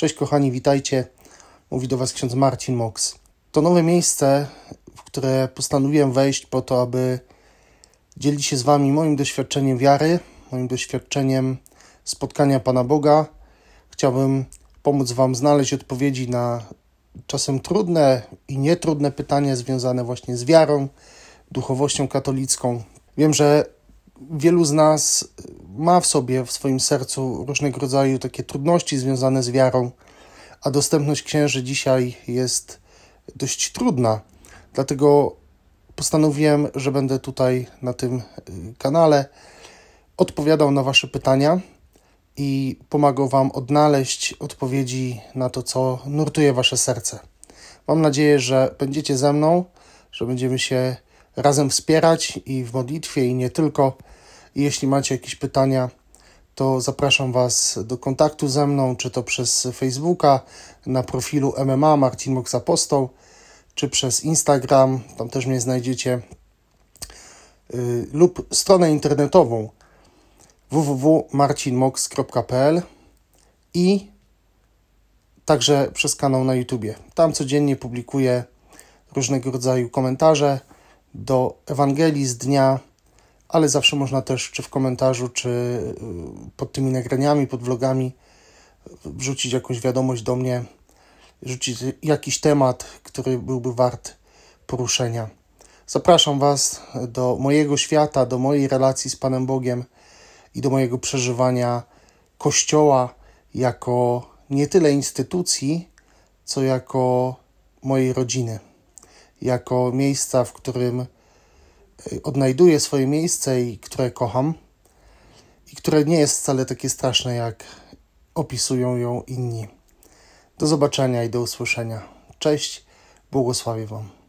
Cześć kochani, witajcie. Mówi do Was ksiądz Marcin Mox. To nowe miejsce, w które postanowiłem wejść po to, aby dzielić się z Wami moim doświadczeniem wiary, moim doświadczeniem spotkania Pana Boga. Chciałbym pomóc Wam znaleźć odpowiedzi na czasem trudne i nietrudne pytania związane właśnie z wiarą, duchowością katolicką. Wiem, że wielu z nas ma w sobie, w swoim sercu różnego rodzaju takie trudności związane z wiarą, a dostępność księży dzisiaj jest dość trudna. Dlatego postanowiłem, że będę tutaj na tym y, kanale odpowiadał na Wasze pytania i pomagał Wam odnaleźć odpowiedzi na to, co nurtuje Wasze serce. Mam nadzieję, że będziecie ze mną, że będziemy się razem wspierać i w modlitwie, i nie tylko. I jeśli macie jakieś pytania, to zapraszam Was do kontaktu ze mną, czy to przez Facebooka na profilu MMA Martin Mox Apostoł, czy przez Instagram, tam też mnie znajdziecie, yy, lub stronę internetową www.marcinmox.pl i także przez kanał na YouTubie. Tam codziennie publikuję różnego rodzaju komentarze do Ewangelii z dnia, ale zawsze można też czy w komentarzu, czy y, pod tymi nagraniami, pod vlogami wrzucić jakąś wiadomość do mnie, rzucić jakiś temat, który byłby wart poruszenia. Zapraszam Was do mojego świata, do mojej relacji z Panem Bogiem i do mojego przeżywania Kościoła jako nie tyle instytucji, co jako mojej rodziny, jako miejsca, w którym odnajduję swoje miejsce i które kocham, i które nie jest wcale takie straszne, jak opisują ją inni. Do zobaczenia i do usłyszenia. Cześć, błogosławię Wam.